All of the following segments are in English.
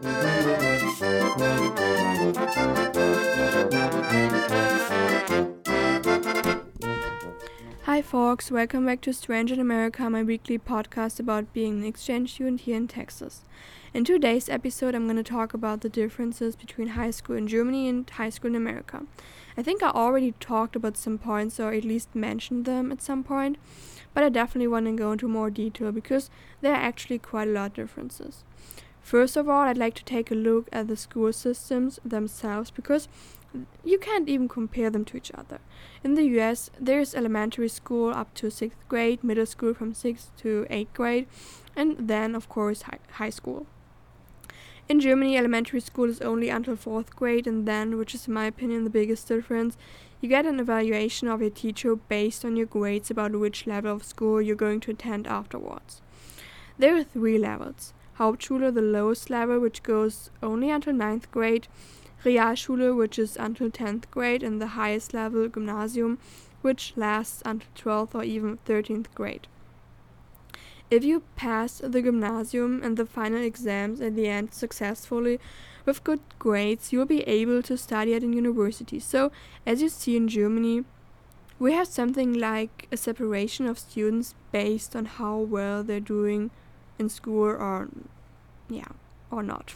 Hi, folks, welcome back to Strange in America, my weekly podcast about being an exchange student here in Texas. In today's episode, I'm going to talk about the differences between high school in Germany and high school in America. I think I already talked about some points or at least mentioned them at some point, but I definitely want to go into more detail because there are actually quite a lot of differences. First of all, I'd like to take a look at the school systems themselves because you can't even compare them to each other. In the US, there's elementary school up to 6th grade, middle school from 6th to 8th grade, and then, of course, high, high school. In Germany, elementary school is only until 4th grade, and then, which is in my opinion the biggest difference, you get an evaluation of your teacher based on your grades about which level of school you're going to attend afterwards. There are three levels Hauptschule, the lowest level, which goes only until ninth grade, Realschule, which is until 10th grade, and the highest level, Gymnasium, which lasts until 12th or even 13th grade. If you pass the gymnasium and the final exams at the end successfully with good grades, you'll be able to study at a university. So, as you see in Germany, we have something like a separation of students based on how well they're doing in school or yeah, or not.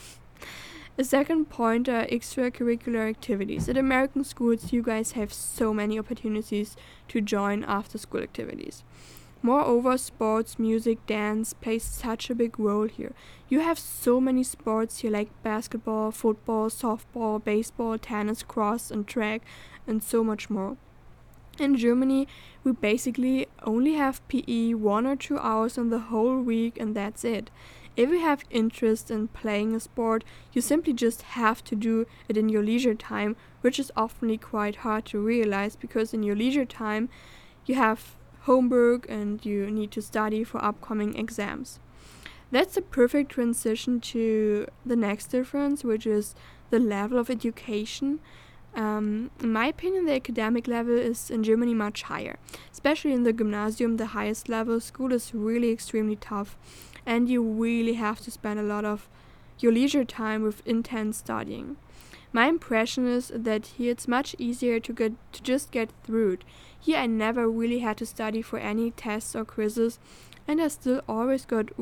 A second point are extracurricular activities. At American schools, you guys have so many opportunities to join after school activities. Moreover, sports, music, dance plays such a big role here. You have so many sports here like basketball, football, softball, baseball, tennis, cross, and track, and so much more. In Germany, we basically only have PE one or two hours in the whole week, and that's it. If you have interest in playing a sport, you simply just have to do it in your leisure time, which is often quite hard to realize because in your leisure time, you have homework and you need to study for upcoming exams. That's a perfect transition to the next difference, which is the level of education. Um, in my opinion, the academic level is in Germany much higher. Especially in the gymnasium, the highest level, school is really extremely tough, and you really have to spend a lot of your leisure time with intense studying. My impression is that here it's much easier to get to just get through it. Here I never really had to study for any tests or quizzes, and I still always got